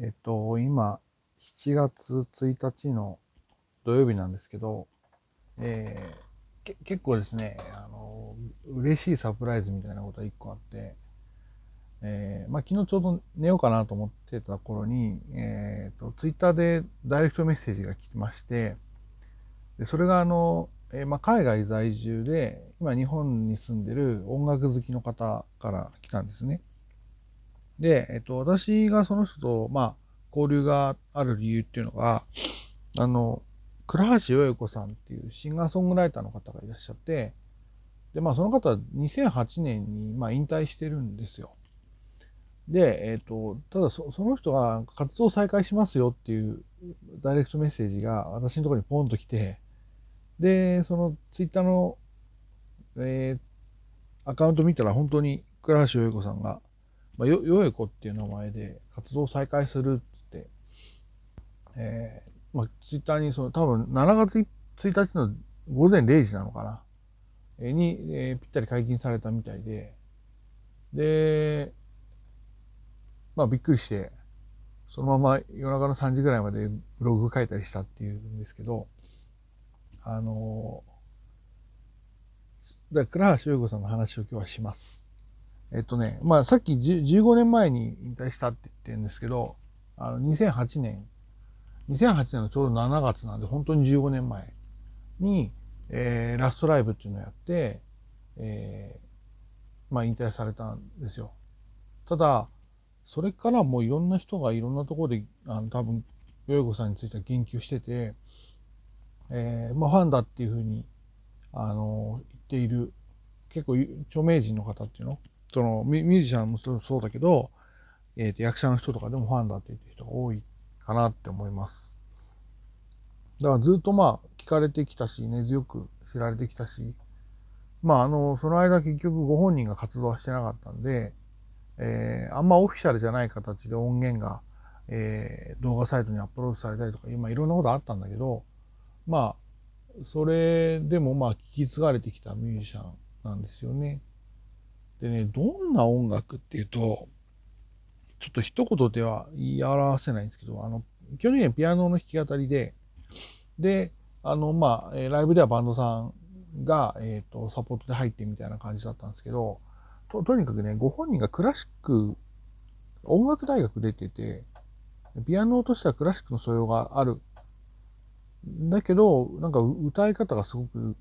えっと、今、7月1日の土曜日なんですけど、えー、結構ですね、あの、嬉しいサプライズみたいなことが1個あって、えー、まあ、昨日ちょうど寝ようかなと思ってた頃に、えーと、ツイッターでダイレクトメッセージが来ましてでそれがあの、えー、まあ、海外在住で今日本に住んでる音楽好きの方から来たんですね。で、えっと、私がその人と、まあ、交流がある理由っていうのが、あの、倉橋よよ子さんっていうシンガーソングライターの方がいらっしゃって、で、まあ、その方は2008年に、まあ、引退してるんですよ。で、えっ、と、ただそその人が活動再開しますよっていうダイレクトメッセージが私のところにポンと来て、で、そのツイッターの、えー、アカウント見たら本当に倉橋よよ子さんがまあ、よ、よえこっていう名前で活動再開するっつって、えー、まあ、ツイッターにその多分7月1日の午前0時なのかな、えー、に、えー、ぴったり解禁されたみたいで、で、まあびっくりして、そのまま夜中の3時ぐらいまでブログ書いたりしたっていうんですけど、あのー、だ倉橋優子さんの話を今日はします。えっとね、まあさっき15年前に引退したって言ってるんですけど、あの2008年、2008年のちょうど7月なんで本当に15年前に、えー、ラストライブっていうのをやって、えー、まあ引退されたんですよ。ただ、それからもういろんな人がいろんなところで、あの多分、ヨヨコさんについては言及してて、えー、まあファンだっていうふうに、あの、言っている、結構著名人の方っていうのそのミュージシャンもそうだけど、えー、と役者の人とかでもファンだって言ってる人が多いかなって思います。だからずっとまあ聞かれてきたし、根強く知られてきたし、まああの、その間結局ご本人が活動はしてなかったんで、えー、あんまオフィシャルじゃない形で音源が、えー、動画サイトにアップロードされたりとか、今いろんなことあったんだけど、まあ、それでもまあ聞き継がれてきたミュージシャンなんですよね。でね、どんな音楽っていうと、ちょっと一言では言い表せないんですけど、あの、基本的にピアノの弾き語りで、で、あの、まあ、ライブではバンドさんが、えっ、ー、と、サポートで入ってみたいな感じだったんですけど、と、とにかくね、ご本人がクラシック、音楽大学出てて、ピアノとしてはクラシックの素養がある。だけど、なんか歌い方がすごく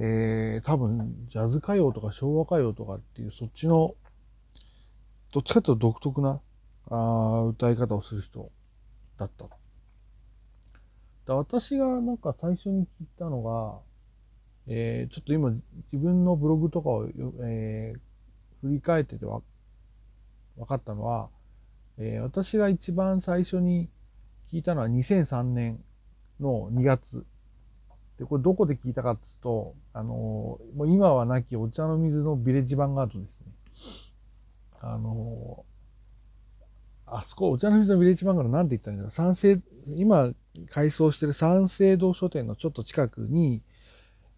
えー、多分ジャズ歌謡とか昭和歌謡とかっていうそっちのどっちかというと独特なあ歌い方をする人だった。だ私がなんか最初に聞いたのが、えー、ちょっと今自分のブログとかを、えー、振り返っててわ分かったのは、えー、私が一番最初に聞いたのは2003年の2月で、これどこで聞いたかっつうと、あのもう今はなきお茶の水のビレッジヴァンガードですね。あのあそこ、お茶の水のビレッジヴァンガードなんて言ったんだ三省、今改装してる三省堂書店のちょっと近くに、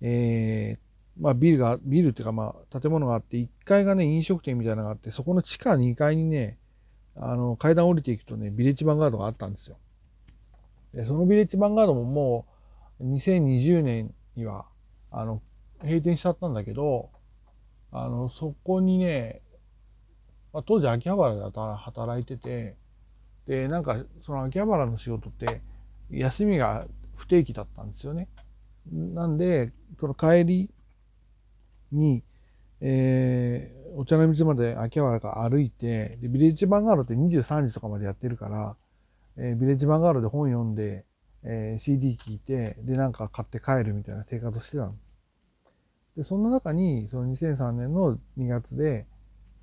えー、まあビルが、ビルっていうかまあ建物があって、1階がね、飲食店みたいなのがあって、そこの地下2階にね、あの階段降りていくとね、ビレッジヴァンガードがあったんですよ。で、そのビレッジヴァンガードももう、2020年には、あの、閉店しちゃったんだけど、あの、そこにね、まあ、当時秋葉原で働いてて、で、なんか、その秋葉原の仕事って、休みが不定期だったんですよね。なんで、その帰りに、えー、お茶の水まで秋葉原から歩いて、で、ビレッジヴァンガードって23時とかまでやってるから、えー、ビレッジヴァンガードで本読んで、えー、CD 聴いて、で、なんか買って帰るみたいな生活してたんです。で、そんな中に、その2003年の2月で、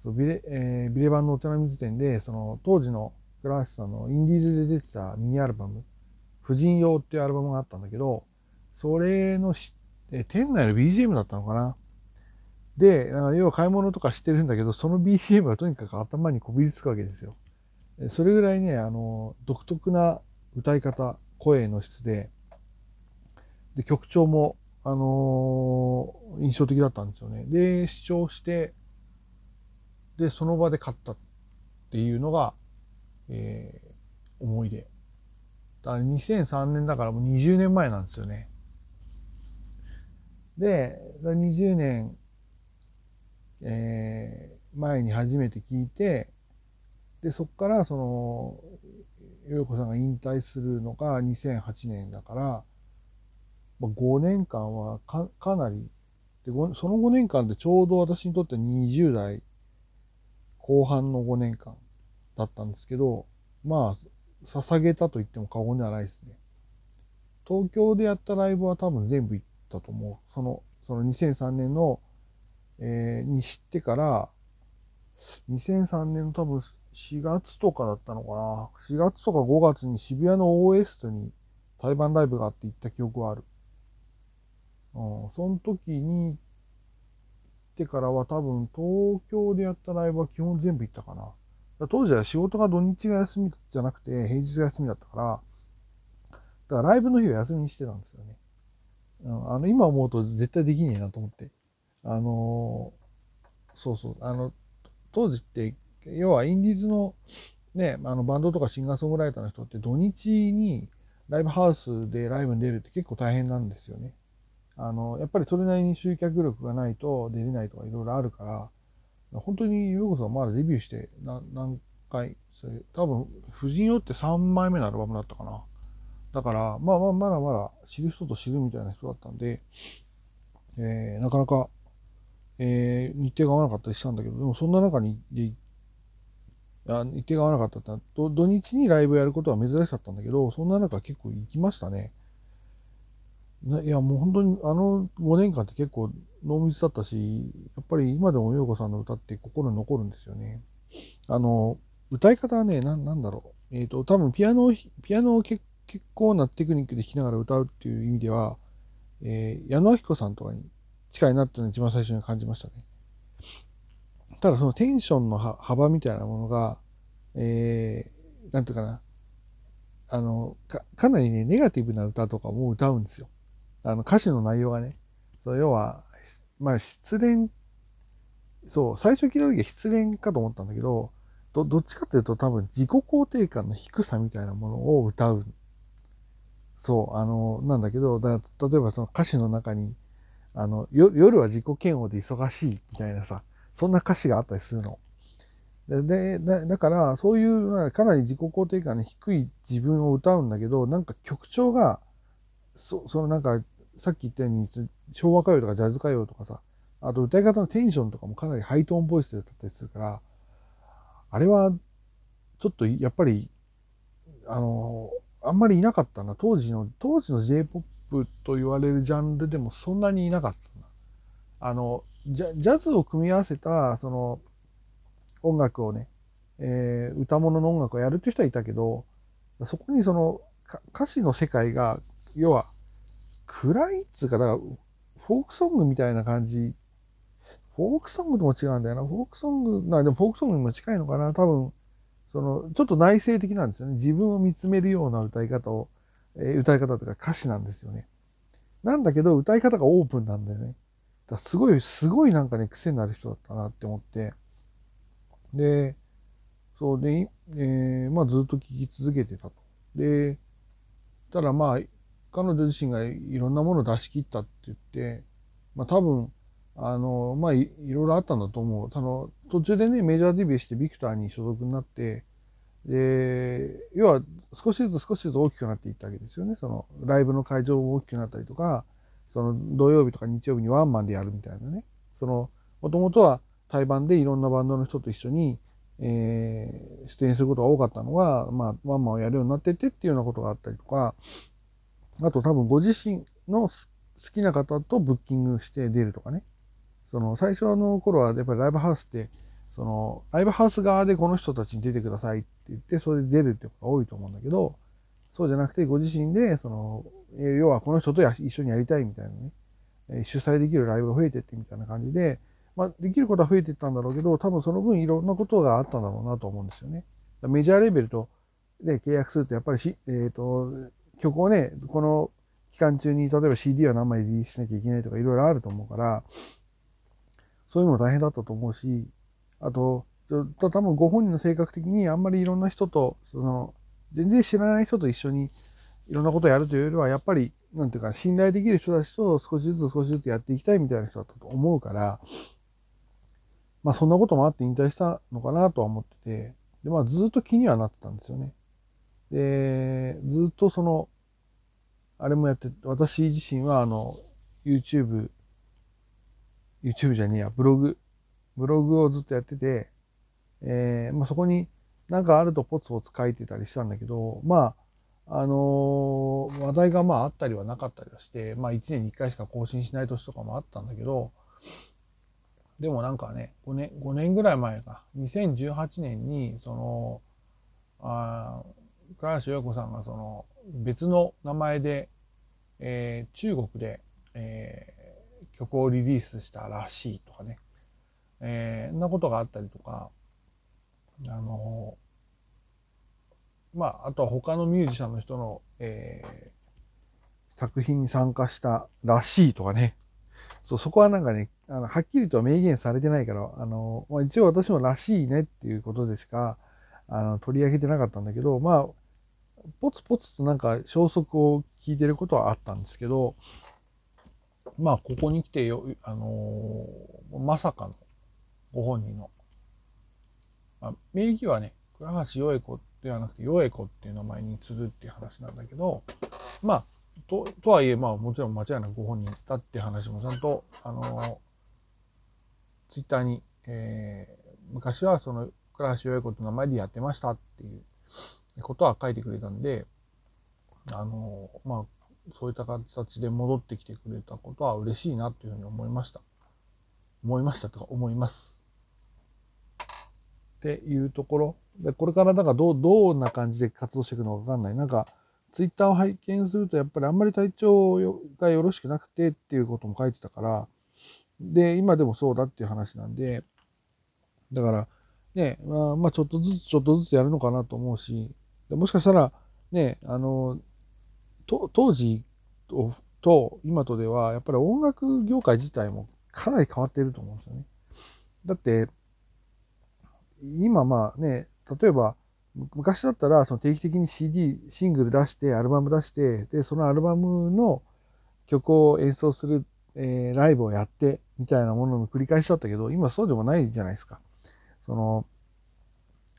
そビレ、えー、ビレバンのお茶の水店で、その当時の倉橋さんのインディーズで出てたミニアルバム、婦人用っていうアルバムがあったんだけど、それのし、えー、店内の BGM だったのかな。で、なんか要は買い物とかしてるんだけど、その BGM がとにかく頭にこびりつくわけですよ。それぐらいね、あの、独特な歌い方、声の質で、で、曲調も、あのー、印象的だったんですよね。で、視聴して、で、その場で買ったっていうのが、えー、思い出。だから2003年だからもう20年前なんですよね。で、20年、えー、前に初めて聞いて、で、そこからその、よ子さんが引退するのが2008年だから、まあ、5年間はかかなりで、その5年間でちょうど私にとって20代後半の5年間だったんですけど、まあ、捧げたと言っても過言ではないですね。東京でやったライブは多分全部行ったと思う。その、その2003年の、えー、に知ってから、2003年の多分4月とかだったのかな？4月とか5月に渋谷の OS に対バンライブがあって行った記憶はある。うん、その時に行ってからは多分東京でやったライブは基本全部行ったかな。当時は仕事が土日が休みじゃなくて平日が休みだったから、だからライブの日を休みにしてたんですよね。うん、あの、今思うと絶対できねえなと思って。あのー、そうそう、あの、当時って、要はインディーズのね、あのバンドとかシンガーソングライターの人って土日にライブハウスでライブに出るって結構大変なんですよね。あの、やっぱりそれなりに集客力がないと出れないとかいろいろあるから、本当にようこそまだデビューして何回、それ多分、婦人用って3枚目のアルバムだったかな。だから、まあまあ、まだまだ知る人と知るみたいな人だったんで、えー、なかなか、えー、日程が合わなかったりしたんだけど、でもそんな中にで、あ日程が合わなかったって土日にライブやることは珍しかったんだけど、そんな中結構行きましたね。いや、もう本当にあの5年間って結構濃密だったし、やっぱり今でも陽子さんの歌って心に残るんですよね。あの、歌い方はね、ななんだろう。えっ、ー、と、多分ピアノを、ピアノを結構なテクニックで弾きながら歌うっていう意味では、えー、矢野明子さんとかに近いなっていうのを一番最初に感じましたね。ただそのテンションの幅みたいなものが、えー、なんていうかな、あのか、かなりね、ネガティブな歌とかも歌うんですよ。あの歌詞の内容がね、そ要は、まあ失恋、そう、最初聞いた時は失恋かと思ったんだけど、どどっちかっていうと多分自己肯定感の低さみたいなものを歌う。そう、あの、なんだけど、だ例えばその歌詞の中に、あの、夜は自己嫌悪で忙しいみたいなさ、そんな歌詞があったりするの。で、だから、そういうかなり自己肯定感の低い自分を歌うんだけど、なんか曲調が、そそのなんかさっき言ったように昭和歌謡とかジャズ歌謡とかさあと歌い方のテンションとかもかなりハイトーンボイスで歌ったりするからあれはちょっとやっぱりあのあんまりいなかったな当時の当時の J-POP と言われるジャンルでもそんなにいなかったあのジャズを組み合わせたその音楽をね、えー、歌物の音楽をやるっていう人はいたけどそこにその歌詞の世界が要は暗いっつうか、だから、フォークソングみたいな感じ。フォークソングとも違うんだよな。フォークソング、な、でもフォークソングにも近いのかな。多分、その、ちょっと内省的なんですよね。自分を見つめるような歌い方を、えー、歌い方というか歌詞なんですよね。なんだけど、歌い方がオープンなんだよね。だすごい、すごいなんかね、癖になる人だったなって思って。で、そうで、えー、まあずっと聴き続けてたと。で、ただまあ、彼女自身がいろんなものを出し切ったって言って、まあ多分、あの、まあいろいろあったんだと思う。あの、途中でね、メジャーデビューしてビクターに所属になって、で、要は少しずつ少しずつ大きくなっていったわけですよね。そのライブの会場も大きくなったりとか、その土曜日とか日曜日にワンマンでやるみたいなね。その、もともとは対バンでいろんなバンドの人と一緒に、えー、出演することが多かったのが、まあ、ワンマンをやるようになっててっていうようなことがあったりとか、あと多分ご自身の好きな方とブッキングして出るとかね。その最初の頃はやっぱりライブハウスって、そのライブハウス側でこの人たちに出てくださいって言って、それで出るってことが多いと思うんだけど、そうじゃなくてご自身で、その、要はこの人と一緒にやりたいみたいなね、主催できるライブが増えてってみたいな感じで、まあ、できることは増えてったんだろうけど、多分その分いろんなことがあったんだろうなと思うんですよね。メジャーレベルとで契約すると、やっぱりし、えっ、ー、と、曲をね、この期間中に例えば CD は何枚リリースしなきゃいけないとかいろいろあると思うから、そういうのも大変だったと思うし、あと、多分ご本人の性格的にあんまりいろんな人と、その、全然知らない人と一緒にいろんなことをやるというよりは、やっぱり、なんていうか、信頼できる人たちと少しずつ少しずつやっていきたいみたいな人だったと思うから、まあそんなこともあって引退したのかなとは思ってて、で、まあずっと気にはなってたんですよね。で、ずっとその、あれもやって、私自身はあの、YouTube、YouTube じゃねえや、ブログ、ブログをずっとやってて、えー、まあそこになんかあるとポツポツ書いてたりしたんだけど、まあ、あの、話題がまああったりはなかったりはして、まあ1年に1回しか更新しない年とかもあったんだけど、でもなんかね、5年、5年ぐらい前か、2018年に、その、あ倉橋洋子さんがその別の名前で、えー、中国で、えー、曲をリリースしたらしいとかね、えー、なことがあったりとか、あのまあ、あとは他のミュージシャンの人の、えー、作品に参加したらしいとかね。そう、そこはなんかね、あの、はっきりとは明言されてないから、あの、まあ、一応私もらしいねっていうことでしか、あの、取り上げてなかったんだけど、まあ、ポツポツとなんか消息を聞いてることはあったんですけど、まあ、ここに来てよ、あのー、まさかのご本人のまあ、名義はね、倉橋よえ子っではなくて、よえ子っていう名前にするっていう話なんだけど、まあ、と、とはいえ、まあ、もちろん間違いなくご本人だって話もちゃんと、あの、ツイッターに、えー、昔はその、倉橋よえ子って名前でやってましたっていうことは書いてくれたんで、あの、まあ、そういった形で戻ってきてくれたことは嬉しいなというふうに思いました。思いましたとか思います。っていうところ。でこれからなんかどうどんな感じで活動していくのか分かんない。なんかツイッターを拝見するとやっぱりあんまり体調がよろしくなくてっていうことも書いてたから。で今でもそうだっていう話なんで。だからねまあ、まあ、ちょっとずつちょっとずつやるのかなと思うし。でもしかしたらねあの当時とと今とではやっぱり音楽業界自体もかなり変わっていると思うんですよね。だって今まあね、例えば、昔だったらその定期的に CD、シングル出して、アルバム出して、で、そのアルバムの曲を演奏する、えー、ライブをやって、みたいなものの繰り返しだったけど、今そうでもないじゃないですか。その、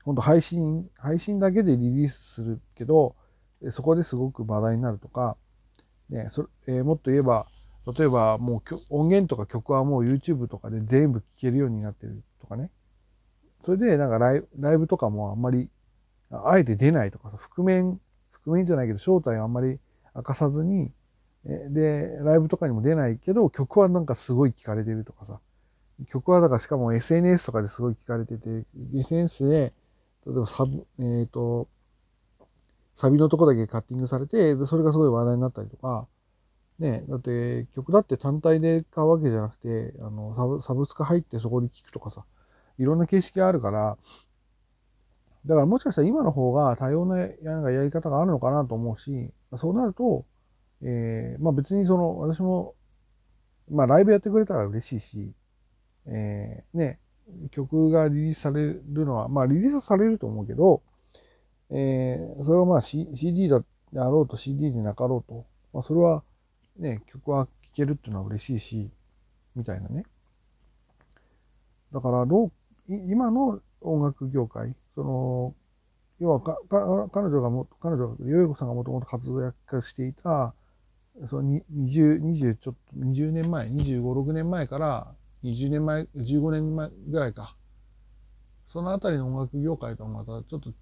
本当配信、配信だけでリリースするけど、そこですごく話題になるとか、ね、そえー、もっと言えば、例えばもう音源とか曲はもう YouTube とかで全部聴けるようになってるとかね。それでなんかライライブとかもあんまり、あえて出ないとかさ、覆面、覆面じゃないけど正体をあんまり明かさずに、で、ライブとかにも出ないけど、曲はなんかすごい聴かれてるとかさ、曲はだからしかも SNS とかですごい聴かれてて、SNS で、例えばサブ、えっ、ー、と、サビのとこだけカッティングされて、それがすごい話題になったりとか、ね、だって曲だって単体で買うわけじゃなくて、あの、サブサブスク入ってそこに聴くとかさ、いろんな形式があるから、だからもしかしたら今の方が多様なやり方があるのかなと思うし、そうなると、えー、まあ別にその、私も、まあライブやってくれたら嬉しいし、えー、ね、曲がリリースされるのは、まあリリースされると思うけど、えー、それはまあ、C、CD だであろうと CD でなかろうと、まあそれはね、曲は聴けるっていうのは嬉しいし、みたいなね。だから、どう、今の音楽業界、その、要はか彼女がも、彼女、ヨヨコさんがもともと活躍していた、その20、20ちょっと、20年前、25、6年前から20年前、15年前ぐらいか。そのあたりの音楽業界とはまたちょっと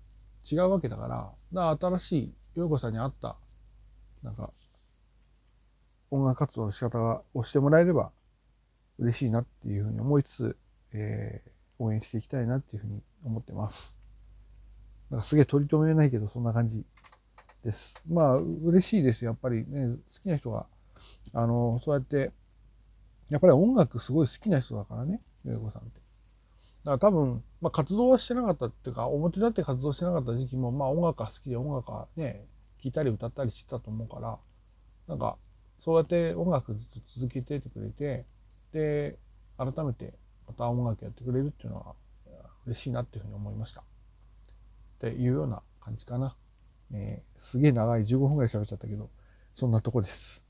違うわけだから、だから新しいヨヨコさんに合った、なんか、音楽活動の仕方をしてもらえれば嬉しいなっていうふうに思いつつ、えー、応援していきたいなっていうふうに思ってます。なんかすげえ取り留めないけど、そんな感じです。まあ、嬉しいですやっぱりね、好きな人が、あの、そうやって、やっぱり音楽すごい好きな人だからね、よいこさんって。だから多分、まあ、活動はしてなかったっていうか、表立って活動してなかった時期も、まあ音楽が好きで音楽はね、聴いたり歌ったりしてたと思うから、なんか、そうやって音楽ずっと続けててくれて、で、改めてまた音楽やってくれるっていうのは嬉しいなっていうふうに思いました。っていうような感じかな。えー、すげえ長い15分ぐらい喋っちゃったけど、そんなとこです。